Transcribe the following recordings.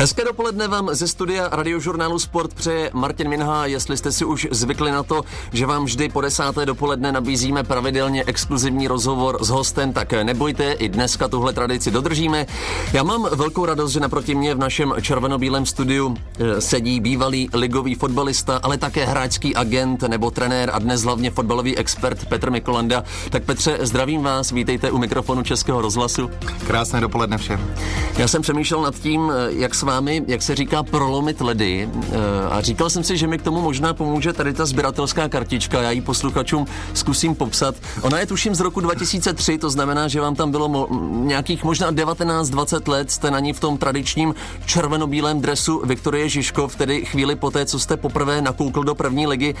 Hezké dopoledne vám ze studia radiožurnálu Sport přeje Martin Minha. Jestli jste si už zvykli na to, že vám vždy po desáté dopoledne nabízíme pravidelně exkluzivní rozhovor s hostem, tak nebojte, i dneska tuhle tradici dodržíme. Já mám velkou radost, že naproti mě v našem červenobílém studiu eh, sedí bývalý ligový fotbalista, ale také hráčský agent nebo trenér a dnes hlavně fotbalový expert Petr Mikolanda. Tak Petře, zdravím vás, vítejte u mikrofonu Českého rozhlasu. Krásné dopoledne všem. Já jsem přemýšlel nad tím, eh, jak s vámi, jak se říká, prolomit ledy. Eh, a říkal jsem si, že mi k tomu možná pomůže tady ta sběratelská kartička. Já ji posluchačům zkusím popsat. Ona je tuším z roku 2003, to znamená, že vám tam bylo mo- nějakých možná 19-20 let. Jste na ní v tom tradičním červenobílém dresu Viktorie Žižkov, tedy chvíli poté, co jste poprvé nakoukl do první ligy.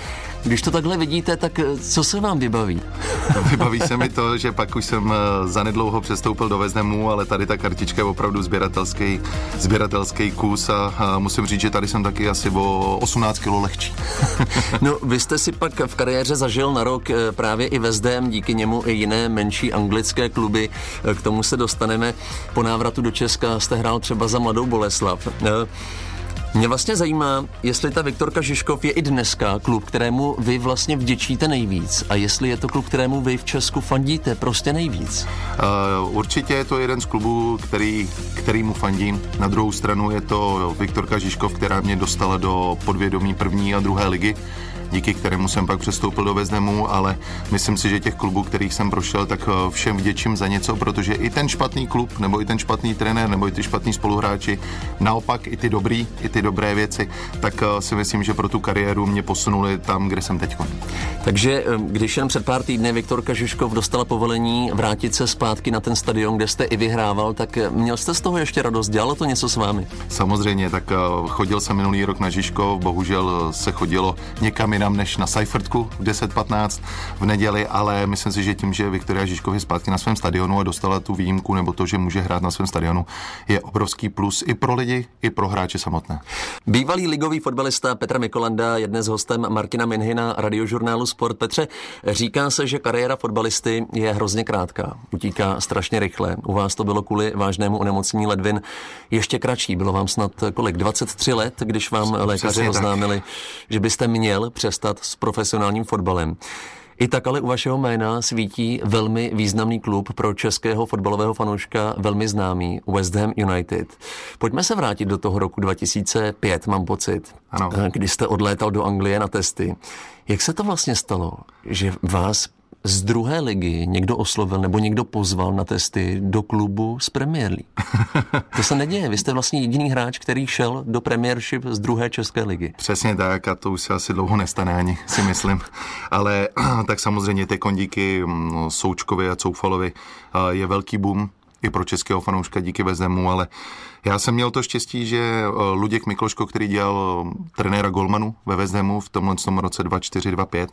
Když to takhle vidíte, tak eh, co se vám vybaví? Vybaví se mi to, že pak už jsem eh, zanedlouho přestoupil do Veznemu, ale tady ta kartička je opravdu sběratelský, sběratelský hezký kus a, musím říct, že tady jsem taky asi o 18 kg lehčí. no, vy jste si pak v kariéře zažil na rok eh, právě i ve SDM, díky němu i jiné menší anglické kluby. Eh, k tomu se dostaneme. Po návratu do Česka jste hrál třeba za Mladou Boleslav. Mě vlastně zajímá, jestli ta Viktorka Žižkov je i dneska klub, kterému vy vlastně vděčíte nejvíc a jestli je to klub, kterému vy v Česku fandíte prostě nejvíc. Uh, určitě je to jeden z klubů, který, který mu fandím. Na druhou stranu je to Viktorka Žižkov, která mě dostala do podvědomí první a druhé ligy díky kterému jsem pak přestoupil do Veznemu, ale myslím si, že těch klubů, kterých jsem prošel, tak eh, všem vděčím za něco, protože i ten špatný klub, nebo i ten špatný trenér, nebo i ty špatní spoluhráči, naopak i ty dobrý, i ty dobré věci, tak eh, si myslím, že pro tu kariéru mě posunuli tam, kde jsem teď. Takže eh, když jen před pár týdny Viktorka Žižkov dostala povolení vrátit se zpátky na ten stadion, kde jste i vyhrával, tak měl jste z toho ještě radost? Dělalo to něco s vámi? Samozřejmě, tak chodil jsem minulý rok na Žižkov, bohužel se chodilo někam jinam než na Seifertku v 10.15 v neděli, ale myslím si, že tím, že Viktoria Žižkov je zpátky na svém stadionu a dostala tu výjimku nebo to, že může hrát na svém stadionu, je obrovský plus i pro lidi, i pro hráče samotné. Bývalý ligový fotbalista Petr Mikolanda je dnes hostem Martina Minhina radiožurnálu Sport. Petře, říká se, že kariéra fotbalisty je hrozně krátká, utíká strašně rychle. U vás to bylo kvůli vážnému onemocnění ledvin ještě kratší. Bylo vám snad kolik? 23 let, když vám lékaři oznámili, že byste měl přes přestat s profesionálním fotbalem. I tak ale u vašeho jména svítí velmi významný klub pro českého fotbalového fanouška, velmi známý, West Ham United. Pojďme se vrátit do toho roku 2005, mám pocit, ano. kdy jste odlétal do Anglie na testy. Jak se to vlastně stalo, že vás z druhé ligy někdo oslovil nebo někdo pozval na testy do klubu z Premier League. To se neděje. Vy jste vlastně jediný hráč, který šel do Premiership z druhé české ligy. Přesně tak a to už se asi dlouho nestane ani, si myslím. Ale tak samozřejmě ty kondíky mm, Součkovi a Coufalovi je velký boom i pro českého fanouška díky Vezemu, ale já jsem měl to štěstí, že eh, Luděk Mikloško, který dělal eh, trenéra Golmanu ve Vezemu v tomhle tom roce 24-25,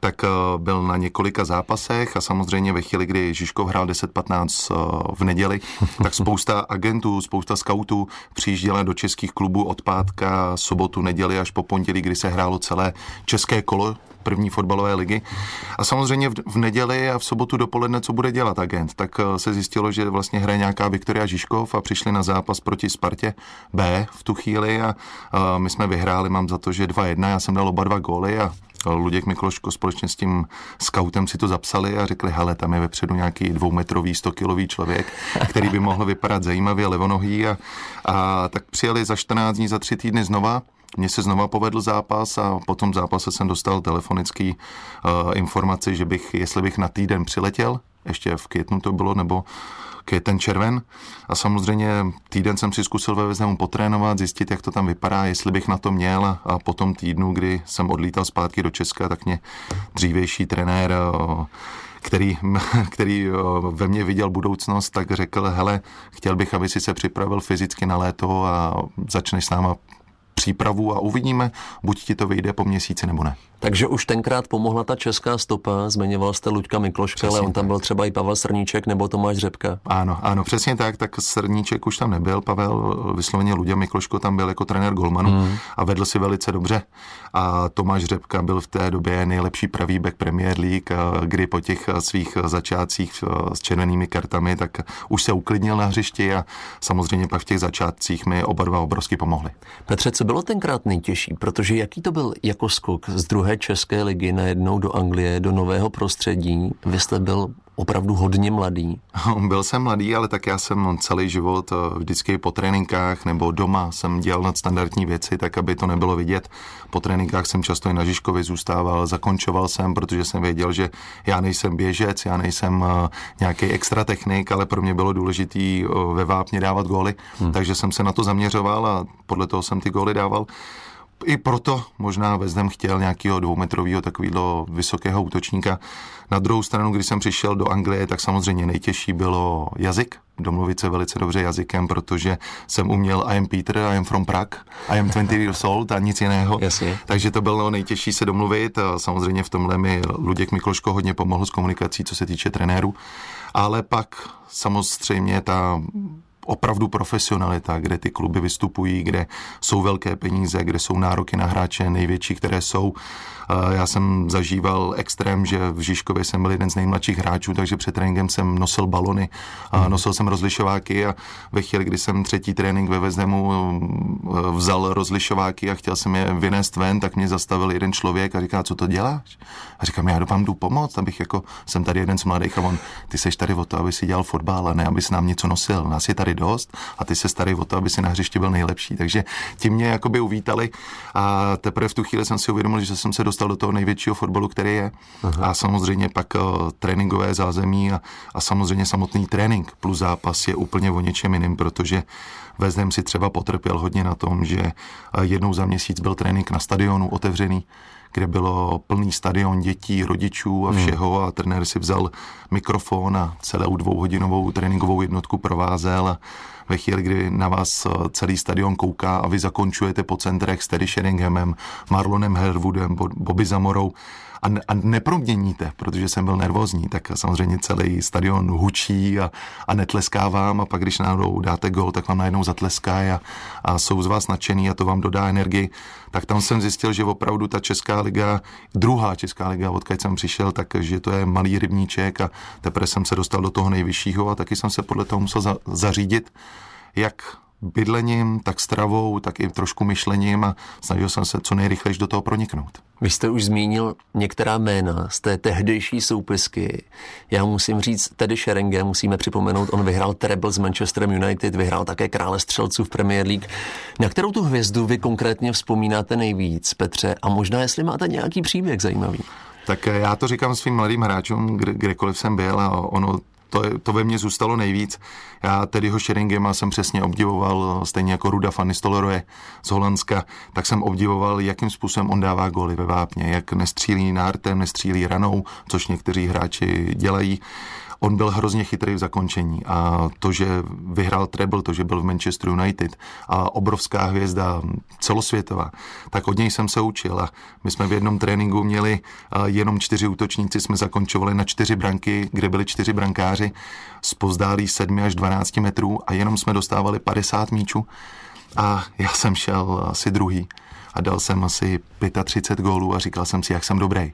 tak eh, byl na několika zápasech a samozřejmě ve chvíli, kdy Žižkov hrál 10-15 v neděli, tak spousta agentů, spousta scoutů přijížděla do českých klubů od pátka, sobotu, neděli až po pondělí, kdy se hrálo celé české kolo první fotbalové ligy. A samozřejmě v, v neděli a v sobotu dopoledne, co bude dělat agent, tak se zjistilo, že vlastně hraje nějaká Viktoria Žižkov a přišli na zápas proti Spartě B v tu chvíli a, my jsme vyhráli, mám za to, že 2-1, já jsem dal oba dva góly a Luděk Mikloško společně s tím scoutem si to zapsali a řekli, hele, tam je vepředu nějaký dvoumetrový, stokilový člověk, který by mohl vypadat zajímavě levonohý. A, a tak přijeli za 14 dní, za tři týdny znova. Mně se znova povedl zápas a po tom zápase jsem dostal telefonický uh, informaci, že bych, jestli bych na týden přiletěl, ještě v květnu to bylo, nebo květen červen. A samozřejmě týden jsem si zkusil ve Veznemu potrénovat, zjistit, jak to tam vypadá, jestli bych na to měl. A po tom týdnu, kdy jsem odlítal zpátky do Česka, tak mě dřívější trenér který, který ve mně viděl budoucnost, tak řekl, hele, chtěl bych, aby si se připravil fyzicky na léto a začneš s náma přípravu a uvidíme, buď ti to vyjde po měsíci nebo ne. Takže už tenkrát pomohla ta česká stopa, zmiňoval jste Luďka Mikloška, ale on tam byl třeba i Pavel Srníček nebo Tomáš Řepka. Ano, ano, přesně tak, tak Srníček už tam nebyl, Pavel vysloveně Luďa Mikloško tam byl jako trenér Golmanu hmm. a vedl si velice dobře. A Tomáš Řepka byl v té době nejlepší pravý back Premier League, kdy po těch svých začátcích s červenými kartami, tak už se uklidnil na hřišti a samozřejmě pak v těch začátcích mi oba dva obrovsky pomohli. Petře, co bylo tenkrát nejtěžší? Protože jaký to byl jako skok z druhé české ligy najednou do Anglie, do nového prostředí? Vy jste byl opravdu hodně mladý. Byl jsem mladý, ale tak já jsem celý život eh, vždycky po tréninkách nebo doma jsem dělal nadstandardní věci, tak aby to nebylo vidět. Po tréninkách jsem často i na Žižkovi zůstával, zakončoval jsem, protože jsem věděl, že já nejsem běžec, já nejsem eh, nějaký extra technik, ale pro mě bylo důležité eh, ve vápně dávat góly, hmm. takže jsem se na to zaměřoval a podle toho jsem ty góly dával i proto možná Vezdem chtěl nějakého dvoumetrového takového vysokého útočníka. Na druhou stranu, když jsem přišel do Anglie, tak samozřejmě nejtěžší bylo jazyk, domluvit se velice dobře jazykem, protože jsem uměl I am Peter, I am from Prague, I am 20 years old a nic jiného. Jasně. Takže to bylo nejtěžší se domluvit. A samozřejmě v tomhle mi Luděk Mikloško hodně pomohl s komunikací, co se týče trenéru. Ale pak samozřejmě ta opravdu profesionalita, kde ty kluby vystupují, kde jsou velké peníze, kde jsou nároky na hráče největší, které jsou. Já jsem zažíval extrém, že v Žižkově jsem byl jeden z nejmladších hráčů, takže před tréninkem jsem nosil balony, a mhm. nosil jsem rozlišováky a ve chvíli, kdy jsem třetí trénink ve Vezdemu eh, vzal rozlišováky a chtěl jsem je vynést ven, tak mě zastavil jeden člověk a říká, co to děláš? A říkám, já vám jdu pomoct, abych jako, jsem tady jeden z mladých a on, ty seš tady o to, aby si dělal fotbal a ne, aby si nám něco nosil. Nás je tady dost a ty se starý o to, aby si na hřišti byl nejlepší. Takže ti mě jakoby uvítali a teprve v tu chvíli jsem si uvědomil, že jsem se dostal do toho největšího fotbalu, který je. Aha. A samozřejmě pak uh, tréninkové zázemí a, a samozřejmě samotný trénink plus zápas je úplně o něčem jiným, protože Vezdem si třeba potrpěl hodně na tom, že uh, jednou za měsíc byl trénink na stadionu otevřený, kde bylo plný stadion dětí, rodičů a hmm. všeho a trenér si vzal mikrofon a celou dvouhodinovou tréninkovou jednotku provázel a ve chvíli, kdy na vás eh, celý stadion kouká a vy zakončujete po centrech s Teddy Sheringhamem, Marlonem Herwoodem, Bobby Zamorou, a, a neproměníte, protože jsem byl nervózní, tak samozřejmě celý stadion hučí a, a netleskávám a pak když náhodou dáte gol, tak vám najednou zatleská a, a jsou z vás nadšený a to vám dodá energii. Tak tam jsem zjistil, že opravdu ta Česká liga, druhá Česká liga, odkud jsem přišel, takže to je malý rybníček a teprve jsem se dostal do toho nejvyššího a taky jsem se podle toho musel za, zařídit, jak bydlením, tak stravou, tak i trošku myšlením a snažil jsem se co nejrychleji do toho proniknout. Vy jste už zmínil některá jména z té tehdejší soupisky. Já musím říct, tedy Šerenge, musíme připomenout, on vyhrál treble s Manchesterem United, vyhrál také krále střelců v Premier League. Na kterou tu hvězdu vy konkrétně vzpomínáte nejvíc, Petře? A možná, jestli máte nějaký příběh zajímavý. Tak já to říkám svým mladým hráčům, kde, kdekoliv jsem byl a ono to, to ve mně zůstalo nejvíc. Já tedy ho Sheringema jsem přesně obdivoval, stejně jako Ruda van Nistelrooy z Holandska, tak jsem obdivoval, jakým způsobem on dává goly ve vápně, jak nestřílí nártem, nestřílí ranou, což někteří hráči dělají on byl hrozně chytrý v zakončení a to, že vyhrál treble, to, že byl v Manchester United a obrovská hvězda celosvětová, tak od něj jsem se učil a my jsme v jednom tréninku měli jenom čtyři útočníci, jsme zakončovali na čtyři branky, kde byli čtyři brankáři z pozdálí 7 až 12 metrů a jenom jsme dostávali 50 míčů a já jsem šel asi druhý a dal jsem asi 35 gólů a říkal jsem si, jak jsem dobrý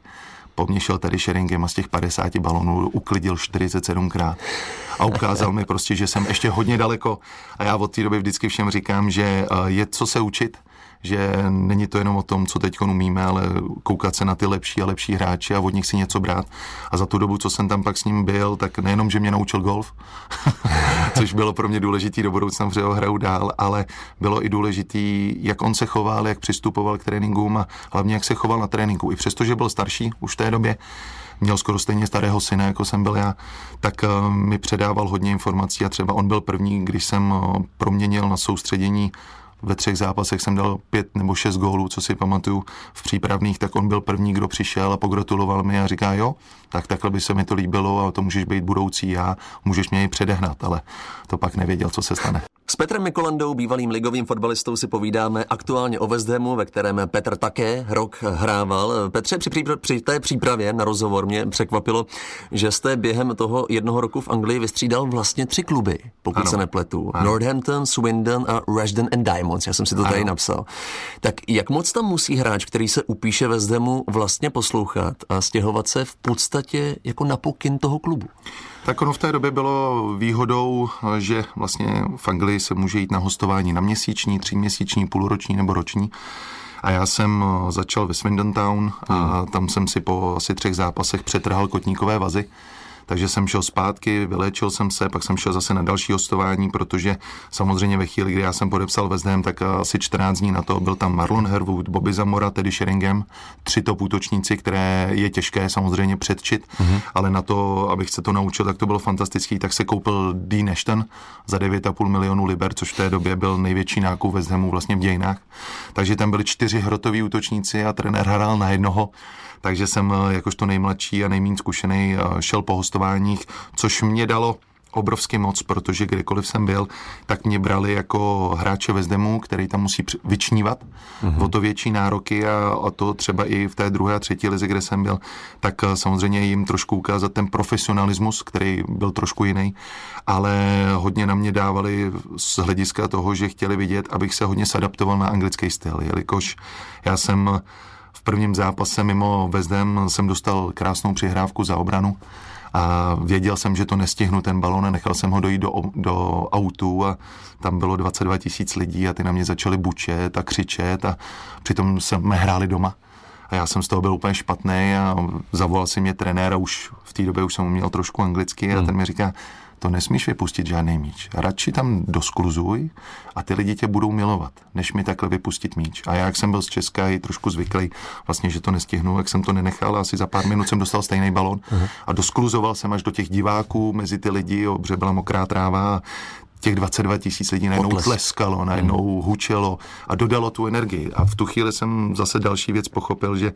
po mně šel tady Sheringem a z těch 50 balonů uklidil 47krát a ukázal mi prostě, že jsem ještě hodně daleko. A já od té doby vždycky všem říkám, že eh, je co se učit, že není to jenom o tom, co teď umíme, ale koukat se na ty lepší a lepší hráči a od nich si něco brát. A za tu dobu, co jsem tam pak s ním byl, tak nejenom, že mě naučil golf, což bylo pro mě důležitý do budoucna, protože ho hraju dál, ale bylo i důležitý, jak on se choval, jak přistupoval k tréninkům a hlavně jak se choval na tréninku. I přesto, že byl starší už v té době, měl skoro stejně starého syna, jako jsem byl já, tak eh, mi předával hodně informací a třeba on byl první, když jsem proměnil na soustředění ve třech zápasech jsem dal pět nebo šest gólů, co si pamatuju v přípravných, tak on byl první, kdo přišel a pogratuloval mi a říká, jo, tak takhle by se mi to líbilo a to můžeš být budoucí já, můžeš mě i předehnat, ale to pak nevěděl, co se stane. S Petrem Mikolandou, bývalým ligovým fotbalistou, si povídáme aktuálně o West Hamu, ve kterém Petr také rok hrával. Petře, při, při té přípravě na rozhovor mě překvapilo, že jste během toho jednoho roku v Anglii vystřídal vlastně tři kluby, pokud ano. se nepletu. Ano. Northampton, Swindon a Rushden and Diamonds. Já jsem si to tady ano. napsal. Tak jak moc tam musí hráč, který se upíše West Hamu, vlastně poslouchat a stěhovat se v podstatě jako na pokyn toho klubu? Tak ono v té době bylo výhodou, že vlastně v Anglii se může jít na hostování na měsíční, tříměsíční, půlroční nebo roční. A já jsem začal ve Swindon Town a hmm. tam jsem si po asi třech zápasech přetrhal kotníkové vazy takže jsem šel zpátky, vyléčil jsem se, pak jsem šel zase na další hostování, protože samozřejmě ve chvíli, kdy já jsem podepsal West Ham, tak asi 14 dní na to byl tam Marlon Herwood, Bobby Zamora, tedy Sheringham, tři top útočníci, které je těžké samozřejmě předčit, mm-hmm. ale na to, abych se to naučil, tak to bylo fantastický, tak se koupil Dean Ashton za 9,5 milionů liber, což v té době byl největší nákup West Hamu vlastně v dějinách. Takže tam byli čtyři hrotoví útočníci a trenér hrál na jednoho takže jsem eh, jakožto nejmladší a nejméně zkušený eh, šel po hostováních, což mě dalo obrovský moc, protože kdykoliv jsem byl, tak mě brali jako hráče ve Zdemu, který tam musí vyčnívat mm-hmm. o to větší nároky a, a to třeba i v té druhé a třetí lize, kde jsem byl, tak eh, samozřejmě jim trošku ukázat ten profesionalismus, který byl trošku jiný, ale hodně na mě dávali z hlediska toho, že chtěli vidět, abych se hodně sadaptoval na anglický styl, jelikož já jsem v prvním zápase mimo Vezdem jsem dostal krásnou přihrávku za obranu a věděl jsem, že to nestihnu ten balon a nechal jsem ho dojít do, do autu a tam bylo 22 tisíc lidí a ty na mě začali bučet a křičet a přitom jsme hráli doma. A já jsem z toho byl úplně špatný a zavolal si mě trenér a už v té době už jsem uměl trošku anglicky a hmm. ten mi říká, to nesmíš vypustit žádný míč. Radši tam doskluzuj a ty lidi tě budou milovat, než mi takhle vypustit míč. A já, jak jsem byl z Česka i trošku zvyklý, vlastně, že to nestihnu, jak jsem to nenechal, asi za pár minut jsem dostal stejný balon uh-huh. a doskluzoval jsem až do těch diváků mezi ty lidi, obře byla mokrá tráva a těch 22 tisíc lidí najednou Potles. tleskalo, najednou hmm. hučelo a dodalo tu energii. A v tu chvíli jsem zase další věc pochopil, že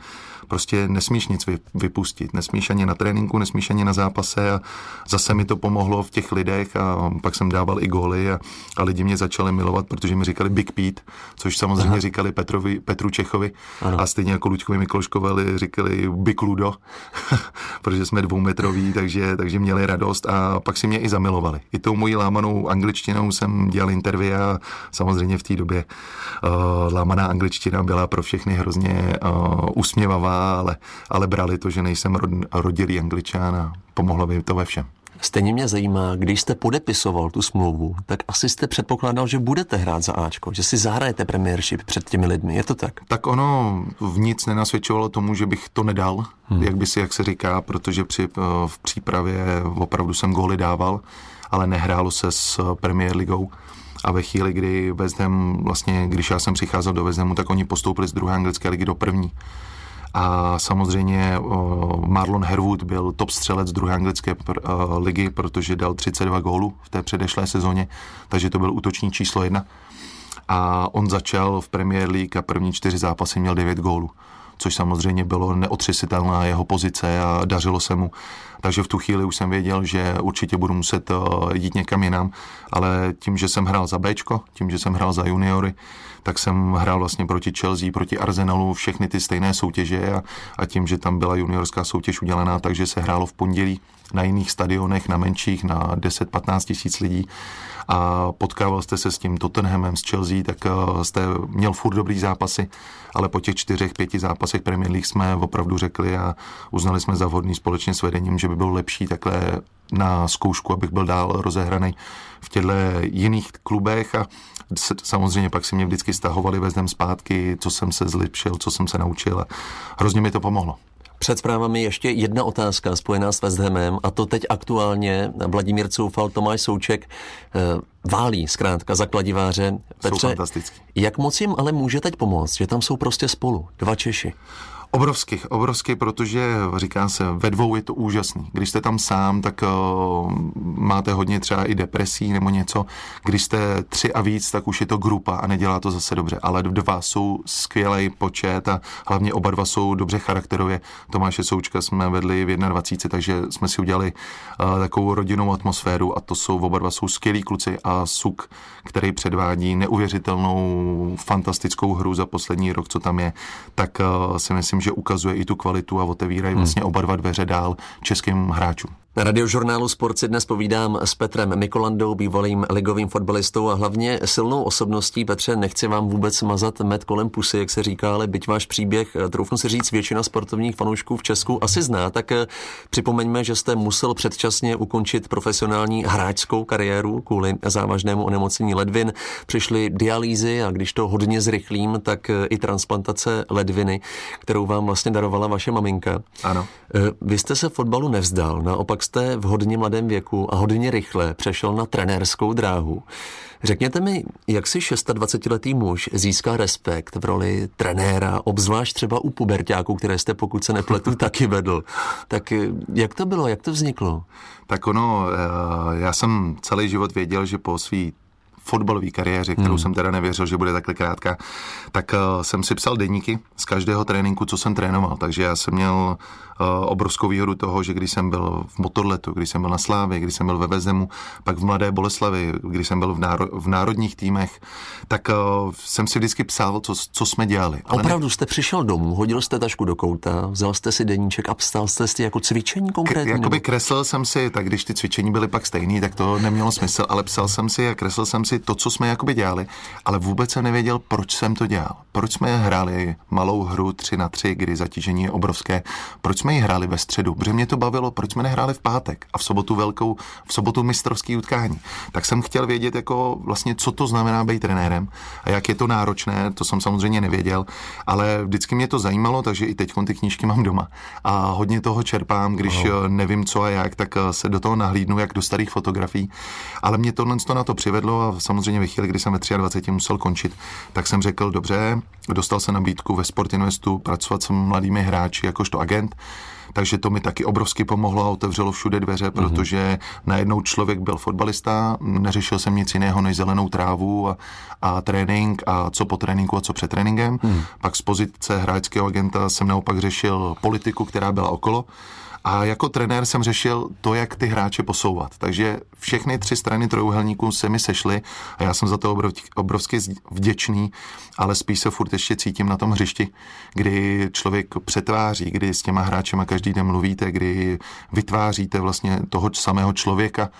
prostě nesmíš nic vypustit, nesmíš ani na tréninku, nesmíš ani na zápase a zase mi to pomohlo v těch lidech a pak jsem dával i góly a, a lidi mě začali milovat, protože mi říkali Big Pete, což samozřejmě Aha. říkali Petrovi, Petru Čechovi ano. a stejně jako Luďkovi Mikloškovi říkali Big Ludo, protože jsme dvoumetroví, takže, takže měli radost a pak si mě i zamilovali. I tou mojí lámanou angličtinou angličtinou jsem dělal interview a samozřejmě v té době uh, lámaná angličtina byla pro všechny hrozně uh, usměvavá, ale, ale brali to, že nejsem rod, rodilý angličán a pomohlo mi to ve všem. Stejně mě zajímá, když jste podepisoval tu smlouvu, tak asi jste předpokládal, že budete hrát za Ačko, že si zahrajete premiérship před těmi lidmi, je to tak? Tak ono v nic nenasvědčovalo tomu, že bych to nedal, hmm. jak by si, jak se říká, protože při, eh, v přípravě opravdu jsem góly dával ale nehrálo se s Premier Ligou. A ve chvíli, kdy West Ham, vlastně, když já jsem přicházel do West Hamu, tak oni postoupili z druhé anglické ligy do první. A samozřejmě Marlon Herwood byl top střelec druhé anglické ligy, protože dal 32 gólů v té předešlé sezóně, takže to byl útočník číslo jedna. A on začal v Premier League a první čtyři zápasy měl 9 gólů což samozřejmě bylo neotřesitelná jeho pozice a dařilo se mu. Takže v tu chvíli už jsem věděl, že určitě budu muset eh, jít někam jinam, ale tím, že jsem hrál za Bčko, tím, že jsem hrál za juniory, tak jsem hrál vlastně proti Chelsea, proti Arsenalu, všechny ty stejné soutěže a, a tím, že tam byla juniorská soutěž udělaná, takže se hrálo v pondělí na jiných stadionech, na menších, na 10-15 tisíc lidí. A potkával jste se s tím Tottenhamem, s Chelsea, tak eh, jste měl furt dobrý zápasy, ale po těch čtyřech, pěti zápasech Premier League jsme opravdu řekli a uznali jsme za vhodný společně s vedením, že by bylo lepší takhle na zkoušku, abych byl dál rozehraný v těchto jiných klubech a samozřejmě pak si mě vždycky stahovali vezdem zpátky, co jsem se zlepšil, co jsem se naučil a hrozně mi to pomohlo. Před zprávami ještě jedna otázka spojená s West Hamem a to teď aktuálně Vladimír Coufal, Tomáš Souček eh, válí zkrátka za kladiváře. Petře, jsou fantastický. Jak moc jim ale může teď pomoct, že tam jsou prostě spolu, dva Češi? Obrovský, obrovský, protože říká se, ve dvou je to úžasný. Když jste tam sám, tak uh, máte hodně třeba i depresí nebo něco. Když jste tři a víc, tak už je to grupa a nedělá to zase dobře. Ale dva jsou skvělý počet a hlavně oba dva jsou dobře charakterově. Tomáše Součka jsme vedli v 21, takže jsme si udělali uh, takovou rodinnou atmosféru a to jsou oba dva jsou skvělí kluci a Suk, který předvádí neuvěřitelnou, fantastickou hru za poslední rok, co tam je, tak uh, si myslím, že ukazuje i tu kvalitu a otevírají hmm. vlastně oba dva dveře dál českým hráčům. Na radiožurnálu Sport si dnes povídám s Petrem Mikolandou, bývalým ligovým fotbalistou a hlavně silnou osobností. Petře, nechci vám vůbec mazat med kolem pusy, jak se říká, ale byť váš příběh, troufnu si říct, většina sportovních fanoušků v Česku asi zná, tak eh, připomeňme, že jste musel předčasně ukončit profesionální hráčskou kariéru kvůli závažnému onemocnění ledvin. Přišly dialýzy a když to hodně zrychlím, tak eh, i transplantace ledviny, kterou vám vlastně darovala vaše maminka. Ano. Eh, vy jste se fotbalu nevzdal, naopak jste v hodně mladém věku a hodně rychle přešel na trenérskou dráhu. Řekněte mi, jak si 26-letý muž získá respekt v roli trenéra, obzvlášť třeba u pubertáků, které jste, pokud se nepletu, taky vedl. Tak eh, jak to bylo, jak to vzniklo? Tak ono, eh, já jsem celý život věděl, že po svý fotbalové kariéře, kterou hmm. jsem teda nevěřil, že bude takhle krátká, tak uh, jsem si psal deníky z každého tréninku, co jsem trénoval. Takže já jsem měl uh, obrovskou výhodu toho, že když jsem byl v Motorletu, když jsem byl na Slávě, když jsem byl ve Vezemu, pak v Mladé Boleslavi, když jsem byl v, náro- v národních týmech, tak uh, jsem si vždycky psal, co, co jsme dělali. Ale Opravdu ne... jste přišel domů, hodil jste tašku do kouta, vzal jste si deníček a psal jste si jako cvičení konkrétně? K- jakoby kreslil jsem si, tak když ty cvičení byly pak stejný, tak to nemělo smysl, ale psal jsem si a kreslil jsem si to, co jsme jakoby dělali, ale vůbec jsem nevěděl, proč jsem to dělal. Proč jsme hráli malou hru 3 na 3, kdy zatížení je obrovské. Proč jsme ji hráli ve středu? Protože mě to bavilo, proč jsme nehráli v pátek a v sobotu velkou, v sobotu mistrovský utkání. Tak jsem chtěl vědět, jako vlastně, co to znamená být trenérem a jak je to náročné, to jsem samozřejmě nevěděl, ale vždycky mě to zajímalo, takže i teď ty knížky mám doma. A hodně toho čerpám, když no. nevím co a jak, tak se do toho nahlídnu, jak do starých fotografií. Ale mě tohle to na to přivedlo a samozřejmě ve chvíli, kdy jsem ve 23 musel končit, tak jsem řekl, dobře, dostal se nabídku ve Sport Investu pracovat s mladými hráči jakožto agent, takže to mi taky obrovsky pomohlo a otevřelo všude dveře, mm-hmm. protože najednou člověk byl fotbalista, neřešil jsem nic jiného než zelenou trávu a, a trénink a co po tréninku a co před tréninkem. Mm. Pak z pozice hráčského agenta jsem naopak řešil politiku, která byla okolo a jako trenér jsem řešil to, jak ty hráče posouvat. Takže všechny tři strany trojuhelníků se mi sešly a já jsem za to obrovsky vděčný, ale spíš se furt ještě cítím na tom hřišti, kdy člověk přetváří, kdy s těma hráčema každý den mluvíte, kdy vytváříte vlastně toho samého člověka,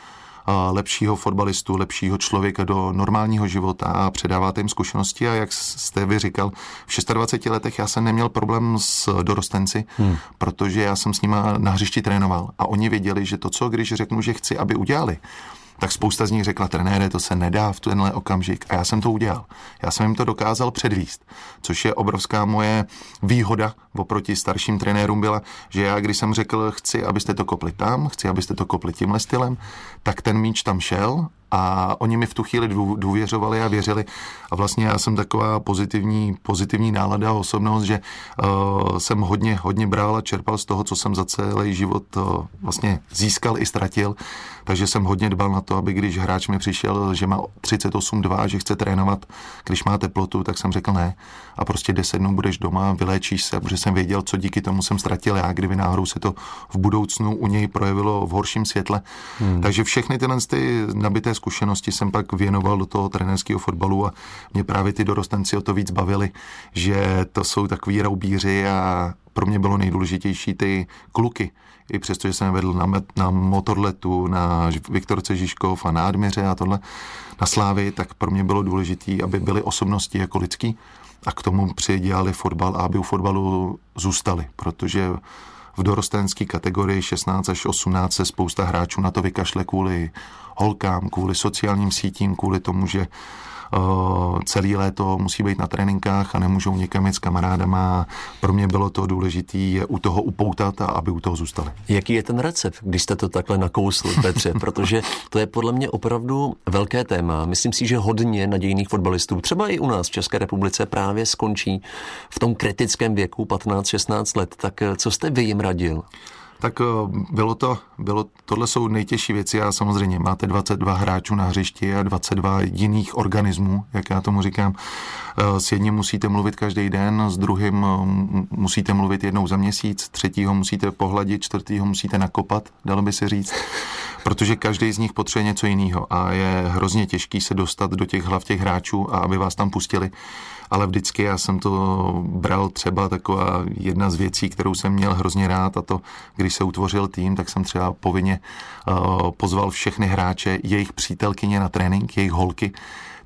lepšího fotbalistu, lepšího člověka do normálního života a předáváte jim zkušenosti. A jak jste vy říkal, v 26 letech já jsem neměl problém s dorostenci, hmm. protože já jsem s nima na hřišti trénoval. A oni věděli, že to, co když řeknu, že chci, aby udělali, tak spousta z nich řekla, trenére, to se nedá v tenhle okamžik. A já jsem to udělal. Já jsem jim to dokázal předvíst, což je obrovská moje výhoda oproti starším trenérům byla, že já, když jsem řekl, chci, abyste to kopli tam, chci, abyste to kopli tímhle stylem, tak ten míč tam šel a oni mi v tu chvíli důvěřovali a věřili. A vlastně já jsem taková pozitivní, pozitivní nálada a osobnost, že uh, jsem hodně, hodně bral a čerpal z toho, co jsem za celý život uh, vlastně získal i ztratil. Takže jsem hodně dbal na to, aby když hráč mi přišel, že má 38,2, že chce trénovat, když má teplotu, tak jsem řekl ne. A prostě 10 dnů budeš doma, vyléčíš se, protože jsem věděl, co díky tomu jsem ztratil já, kdyby náhodou se to v budoucnu u něj projevilo v horším světle. Hmm. Takže všechny tyhle ty nabité zkušenosti jsem pak věnoval do toho trenerského fotbalu a mě právě ty dorostenci o to víc bavili, že to jsou takový raubíři a pro mě bylo nejdůležitější ty kluky, i přesto, že jsem vedl na, na motorletu, na Viktorce Žižkov a na Admiře a tohle, na Slávy, tak pro mě bylo důležité, aby byly osobnosti jako lidský a k tomu přidělali fotbal a aby u fotbalu zůstali, protože v dorostenské kategorii 16 až 18 se spousta hráčů na to vykašle kvůli holkám, kvůli sociálním sítím, kvůli tomu, že celý léto musí být na tréninkách a nemůžou někam jít s kamarádama. Pro mě bylo to důležité je u toho upoutat a aby u toho zůstali. Jaký je ten recept, když jste to takhle nakousl, Petře? Protože to je podle mě opravdu velké téma. Myslím si, že hodně nadějných fotbalistů, třeba i u nás v České republice, právě skončí v tom kritickém věku 15-16 let. Tak co jste vy jim radil? Tak eh, bylo to, bylo, tohle jsou nejtěžší věci. A samozřejmě máte 22 hráčů na hřišti a 22 jiných organismů, jak já tomu říkám. Eh, s jedním musíte mluvit každý den, s druhým eh, musíte mluvit jednou za měsíc, třetího musíte pohladit, čtvrtýho musíte nakopat, dalo by se říct, protože každý z nich potřebuje něco jiného. A je hrozně těžký se dostat do těch hlav těch hráčů a aby vás tam pustili ale vždycky já jsem to bral třeba taková jedna z věcí, kterou jsem měl hrozně rád a to, když se utvořil tým, tak jsem třeba povinně uh, pozval všechny hráče, jejich přítelkyně na trénink, jejich holky,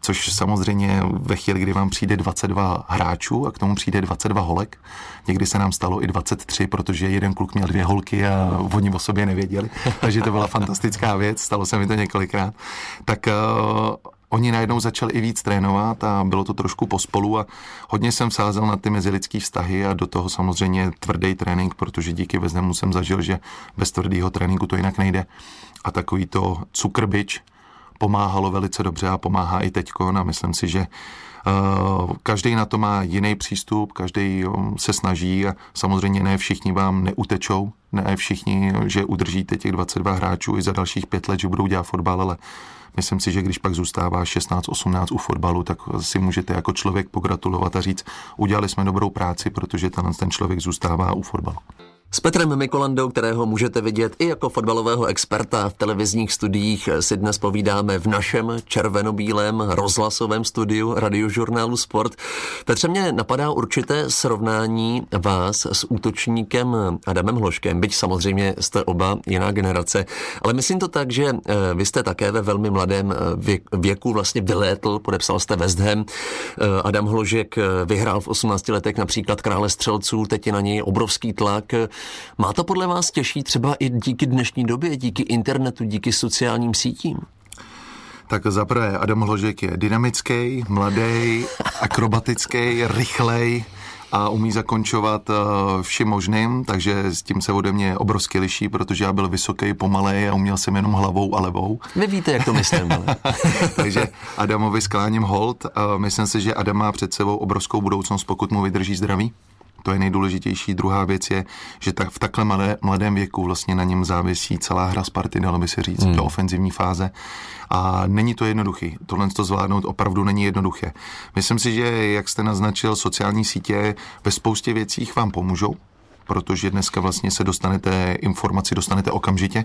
což samozřejmě ve chvíli, kdy vám přijde 22 hráčů a k tomu přijde 22 holek, někdy se nám stalo i 23, protože jeden kluk měl dvě holky a oni o sobě nevěděli, takže to byla fantastická věc, stalo se mi to několikrát, tak uh, oni najednou začali i víc trénovat a bylo to trošku pospolu a hodně jsem vsázel na ty mezilidský vztahy a do toho samozřejmě tvrdý trénink, protože díky Veznemu jsem zažil, že bez tvrdého tréninku to jinak nejde. A takový to cukrbič pomáhalo velice dobře a pomáhá i teďko a myslím si, že Uh, každý na to má jiný přístup, každý um, se snaží a samozřejmě ne všichni vám neutečou, ne všichni, že udržíte těch 22 hráčů i za dalších pět let, že budou dělat fotbal, ale Myslím si, že když pak zůstává 16-18 u fotbalu, tak si můžete jako člověk pogratulovat a říct, udělali jsme dobrou práci, protože ten člověk zůstává u fotbalu. S Petrem Mikolandou, kterého můžete vidět i jako fotbalového experta v televizních studiích, si dnes povídáme v našem červenobílém rozhlasovém studiu radiožurnálu Sport. Petře, mě napadá určité srovnání vás s útočníkem Adamem Hloškem, byť samozřejmě jste oba jiná generace, ale myslím to tak, že eh, vy jste také ve velmi mladém eh, věku vlastně vylétl, podepsal jste West Ham. Eh, Adam Hložek vyhrál v 18 letech například Krále střelců, teď je na něj obrovský tlak. Má to podle vás těžší třeba i díky dnešní době, díky internetu, díky sociálním sítím? Tak zaprvé Adam Hložek je dynamický, mladý, akrobatický, rychlej, a umí zakončovat eh, vším možným, takže s tím se ode mě obrovsky liší, protože já byl vysoký, pomalej a uměl jsem jenom hlavou a levou. Vy víte, jak to myslím. takže Adamovi skláním hold. Myslím si, že Adam má před sebou obrovskou budoucnost, pokud mu vydrží zdraví. To je nejdůležitější. Druhá věc je, že tak v takhle mladé, mladém věku vlastně na něm závisí celá hra Sparty, dalo by se říct, hmm. do ofenzivní fáze. A není to jednoduchý. Tohle to zvládnout opravdu není jednoduché. Myslím si, že, jak jste naznačil, sociální sítě ve spoustě věcích vám pomůžou, protože dneska vlastně se dostanete informaci, dostanete okamžitě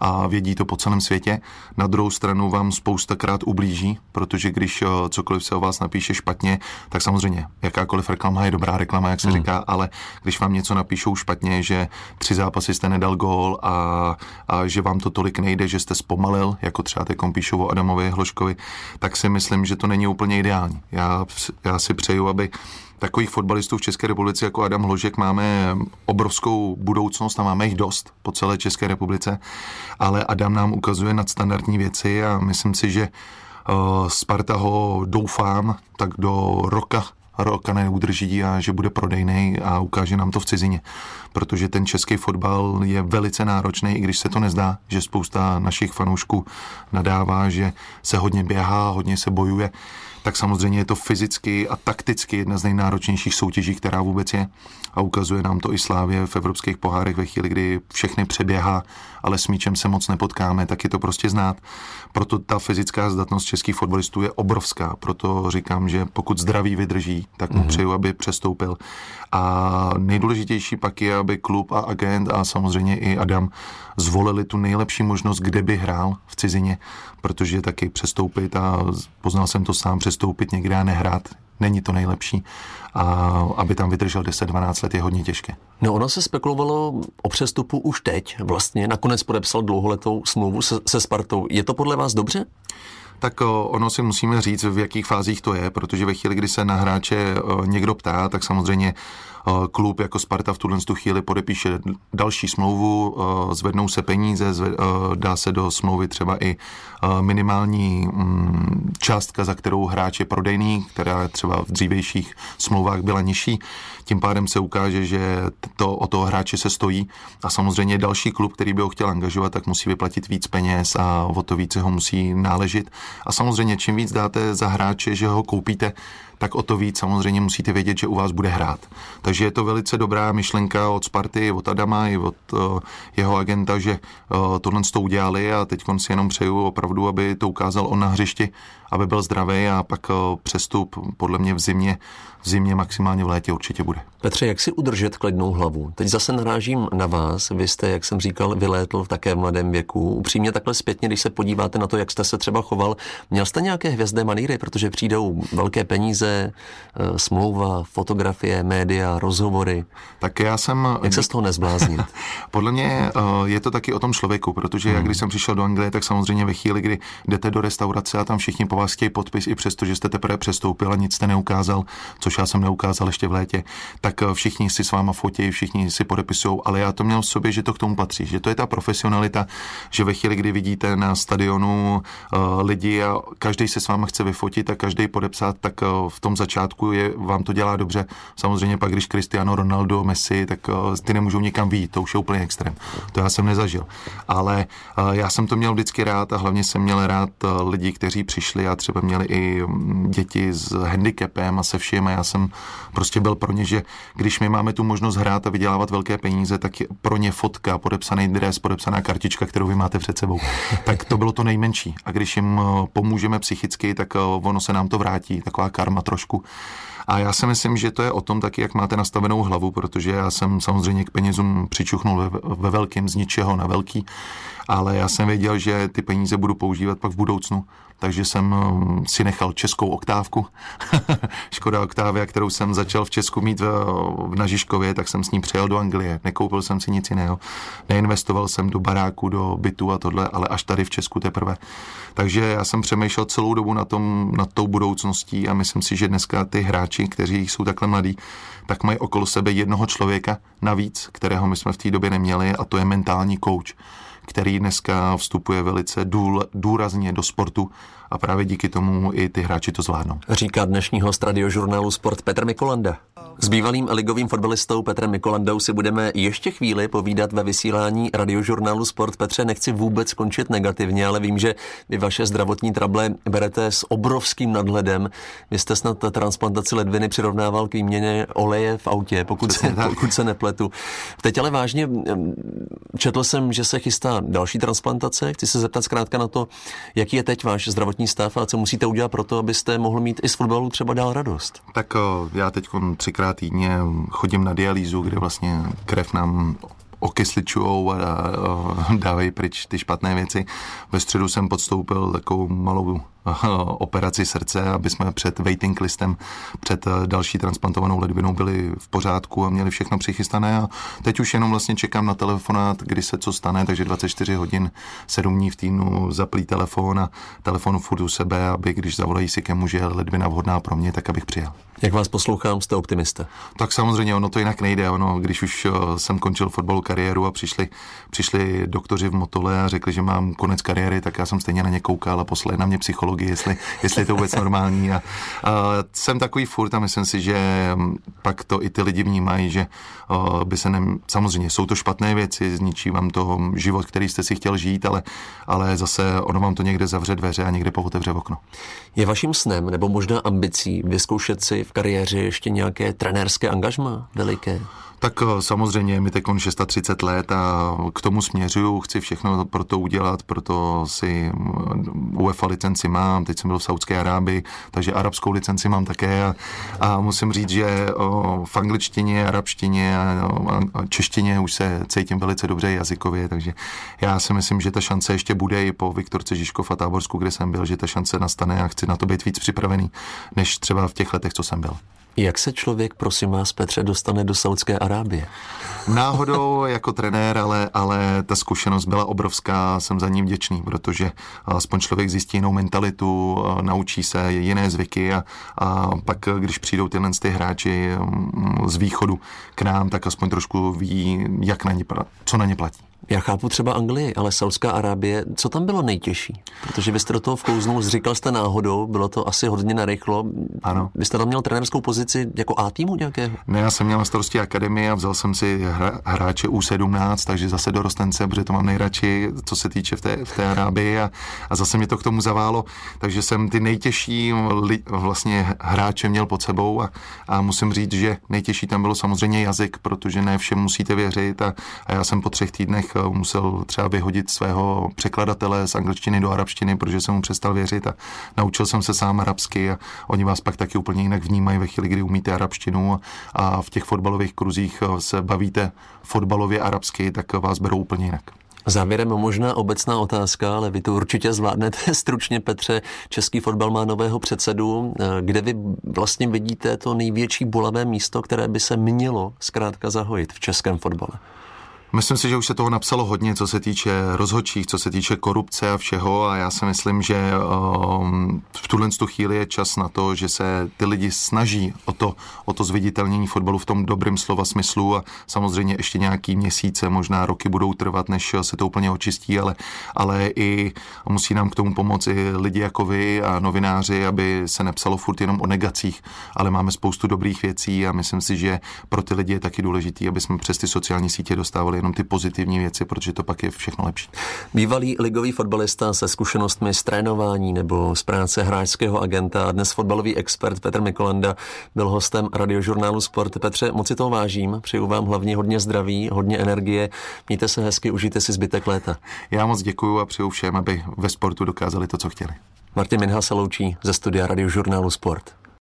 a vědí to po celém světě. Na druhou stranu vám spoustakrát ublíží, protože když eh, cokoliv se o vás napíše špatně, tak samozřejmě jakákoliv reklama je dobrá reklama, jak se hmm. říká, ale když vám něco napíšou špatně, že tři zápasy jste nedal gól a, a že vám to tolik nejde, že jste zpomalil, jako třeba teď píšou o Adamovi Hloškovi, tak si myslím, že to není úplně ideální. Já, já si přeju, aby takových fotbalistů v České republice jako Adam Hložek máme obrovskou budoucnost a máme jich dost po celé České republice, ale Adam nám ukazuje nadstandardní věci a myslím si, že uh, Sparta ho doufám, tak do roka roka neudrží a že bude prodejný a ukáže nám to v cizině. Protože ten český fotbal je velice náročný, i když se to nezdá, že spousta našich fanoušků nadává, že se hodně běhá, hodně se bojuje tak samozřejmě je to fyzicky a takticky jedna z nejnáročnějších soutěží, která vůbec je. A ukazuje nám to i Slávě v evropských pohárech ve chvíli, kdy všechny přeběhá, ale s míčem se moc nepotkáme, tak je to prostě znát. Proto ta fyzická zdatnost českých fotbalistů je obrovská. Proto říkám, že pokud zdraví vydrží, tak mu mm-hmm. přeju, aby přestoupil. A nejdůležitější pak je, aby klub a agent a samozřejmě i Adam zvolili tu nejlepší možnost, kde by hrál v cizině, protože taky přestoupit a poznal jsem to sám, přestoupit někde a nehrát není to nejlepší. A aby tam vydržel 10-12 let je hodně těžké. No ono se spekulovalo o přestupu už teď. Vlastně nakonec podepsal dlouholetou smlouvu se, se Spartou. Je to podle vás dobře? Tak ono si musíme říct, v jakých fázích to je, protože ve chvíli, kdy se na hráče někdo ptá, tak samozřejmě klub jako Sparta v tuhle chvíli podepíše další smlouvu, zvednou se peníze, dá se do smlouvy třeba i minimální mm, částka, za kterou hráč je prodejný, která třeba v dřívějších smlouvách byla nižší. Tím pádem se ukáže, že to o toho hráče se stojí a samozřejmě další klub, který by ho chtěl angažovat, tak musí vyplatit víc peněz a o to více ho musí náležit. A samozřejmě čím víc dáte za hráče, že ho koupíte, tak o to víc samozřejmě musíte vědět, že u vás bude hrát. Takže je to velice dobrá myšlenka od Sparty, od Adama i od uh, jeho agenta, že uh, tohle to udělali a teď si jenom přeju opravdu, aby to ukázal on na hřišti, aby byl zdravý a pak uh, přestup podle mě v zimě, v zimě maximálně v létě určitě bude. Petře, jak si udržet klidnou hlavu? Teď zase narážím na vás. Vy jste, jak jsem říkal, vylétl v také mladém věku. Upřímně takhle zpětně, když se podíváte na to, jak jste se třeba choval, měl jste nějaké hvězdné maníry, protože přijdou velké peníze, eh, smlouva, fotografie, média, rozhovory. Tak já jsem... Jak se z toho nezbláznit? Podle mě eh, je to taky o tom člověku, protože hmm. jak když jsem přišel do Anglie, tak samozřejmě ve chvíli, kdy jdete do restaurace a tam všichni po vás chtějí podpis, i přesto, že jste teprve přestoupil a nic jste neukázal, což já jsem neukázal ještě v létě, tak eh, všichni si s váma fotí, všichni si podepisují, ale já to měl v sobě, že to k tomu patří, že to je ta profesionalita, že ve chvíli, kdy vidíte na stadionu lidi a každý se s váma chce vyfotit a každý podepsat, tak v tom začátku je, vám to dělá dobře. Samozřejmě pak, když Cristiano Ronaldo, Messi, tak uh, ty nemůžou někam výjít, to už je úplně extrém. To já jsem nezažil. Ale uh, já jsem to měl vždycky rád a hlavně jsem měl rád uh, lidi, kteří přišli a třeba měli i um, děti s handicapem a se vším a já jsem prostě byl pro ně, že když my máme tu možnost hrát a vydělávat velké peníze, tak je pro ně fotka, podepsaný dres, podepsaná kartička, kterou vy máte před sebou. Tak to bylo to nejmenší. A když jim pomůžeme psychicky, tak ono se nám to vrátí, taková karma trošku. A já si myslím, že to je o tom taky, jak máte nastavenou hlavu, protože já jsem samozřejmě k penězům přičuchnul ve, ve velkým z ničeho na velký, ale já jsem věděl, že ty peníze budu používat pak v budoucnu takže jsem um, si nechal českou oktávku. Škoda Oktávia, kterou jsem začal v Česku mít v, na Žižkově, tak jsem s ní přejel do Anglie. Nekoupil jsem si nic jiného. Neinvestoval jsem do baráku, do bytu a tohle, ale až tady v Česku teprve. Takže já jsem přemýšlel celou dobu na tom, nad tou budoucností a myslím si, že dneska ty hráči, kteří jsou takhle mladí, tak mají okolo sebe jednoho člověka navíc, kterého my jsme v té době neměli a to je mentální coach který dneska vstupuje velice důl, důrazně do sportu a právě díky tomu i ty hráči to zvládnou. Říká dnešní host radiožurnálu Sport Petr Mikolanda. S bývalým ligovým fotbalistou Petrem Mikolandou si budeme ještě chvíli povídat ve vysílání radiožurnálu Sport. Petře, nechci vůbec skončit negativně, ale vím, že vy vaše zdravotní trable berete s obrovským nadhledem. Vy jste snad transplantaci ledviny přirovnával k výměně oleje v autě, pokud se, pokud se nepletu. Teď ale vážně četl jsem, že se chystá další transplantace. Chci se zeptat zkrátka na to, jaký je teď váš zdravotní stav a co musíte udělat pro to, abyste mohl mít i z fotbalu třeba dál radost. Tak já teď třikrát týdně chodím na dialýzu, kde vlastně krev nám okysličujou a dávají pryč ty špatné věci. Ve středu jsem podstoupil takovou malou operaci srdce, aby jsme před waiting listem, před eh, další transplantovanou ledvinou byli v pořádku a měli všechno přichystané a teď už jenom vlastně čekám na telefonát, kdy se co stane, takže 24 hodin, 7 dní v týdnu zaplý telefon a telefonu furt u sebe, aby když zavolají si kemu, že je ledvina vhodná pro mě, tak abych přijel. Jak vás poslouchám, jste optimista? Tak samozřejmě, ono to jinak nejde. Ono, když už eh, jsem končil fotbalu kariéru a přišli, přišli doktoři v Motole a řekli, že mám konec kariéry, tak já jsem stejně na ně koukal a poslali na mě psychologii, jestli, jestli je to vůbec normální. A, a jsem takový furt a myslím si, že pak to i ty lidi vnímají, že a, by se nem, samozřejmě jsou to špatné věci, zničí vám to život, který jste si chtěl žít, ale, ale zase ono vám to někde zavře dveře a někde pootevře okno. Je vaším snem nebo možná ambicí vyzkoušet si v kariéře ještě nějaké trenérské angažma veliké? Tak eh, samozřejmě mi teď 630 let a k tomu směřuju, chci všechno pro to udělat, proto si mm, UEFA licenci mám, teď jsem byl v Saudské Arábii, takže arabskou licenci mám také a, a musím říct, že o, v angličtině, arabštině a, a češtině už se cítím velice dobře jazykově, takže já si myslím, že ta šance ještě bude i po Viktorce Žižkov a Táborsku, kde jsem byl, že ta šance nastane a chci na to být víc připravený, než třeba v těch letech, co jsem byl. Jak se člověk, prosím vás, Petře, dostane do Saudské Arábie? Náhodou jako trenér, ale, ale ta zkušenost byla obrovská, jsem za ní vděčný, protože aspoň člověk zjistí jinou mentalitu, naučí se jiné zvyky a, a pak, když přijdou tyhle ty hráči mm, z východu k nám, tak aspoň trošku ví, jak na ně, co na ně platí. Já chápu třeba Anglii, ale Saudská Arábie, co tam bylo nejtěžší? Protože vy jste do toho vkouznul, říkal jste náhodou, bylo to asi hodně narychlo. Ano. Vy jste tam měl trenerskou pozici jako A týmu nějakého? Ne, já jsem měl na starosti akademii a vzal jsem si hra, hráče U17, takže zase dorostence, protože to mám nejradši, co se týče v té, v té Arábii a, a zase mě to k tomu zaválo, takže jsem ty nejtěžší li, vlastně hráče měl pod sebou a, a musím říct, že nejtěžší tam bylo samozřejmě jazyk, protože ne všem musíte věřit a, a já jsem po třech týdnech musel třeba vyhodit svého překladatele z angličtiny do arabštiny, protože jsem mu přestal věřit a naučil jsem se sám arabsky a oni vás pak taky úplně jinak vnímají ve chvíli, kdy umíte arabštinu a v těch fotbalových kruzích se bavíte fotbalově arabsky, tak vás berou úplně jinak. Závěrem možná obecná otázka, ale vy to určitě zvládnete stručně, Petře. Český fotbal má nového předsedu. Kde vy vlastně vidíte to největší bolavé místo, které by se mělo zkrátka zahojit v českém fotbale? Myslím si, že už se toho napsalo hodně, co se týče rozhodčích, co se týče korupce a všeho a já si myslím, že um, v tuhle tu chvíli je čas na to, že se ty lidi snaží o to, o to zviditelnění fotbalu v tom dobrém slova smyslu a samozřejmě ještě nějaký měsíce, možná roky budou trvat, než se to úplně očistí, ale, ale i musí nám k tomu pomoci lidi jako vy a novináři, aby se nepsalo furt jenom o negacích, ale máme spoustu dobrých věcí a myslím si, že pro ty lidi je taky důležité, aby jsme přes ty sociální sítě dostávali jenom ty pozitivní věci, protože to pak je všechno lepší. Bývalý ligový fotbalista se zkušenostmi z trénování nebo z práce hráčského agenta a dnes fotbalový expert Petr Mikolanda byl hostem radiožurnálu Sport. Petře, moc si toho vážím, přeju vám hlavně hodně zdraví, hodně energie, mějte se hezky, užijte si zbytek léta. Já moc děkuji a přeju všem, aby ve sportu dokázali to, co chtěli. Martin Minha se loučí ze studia radiožurnálu Sport.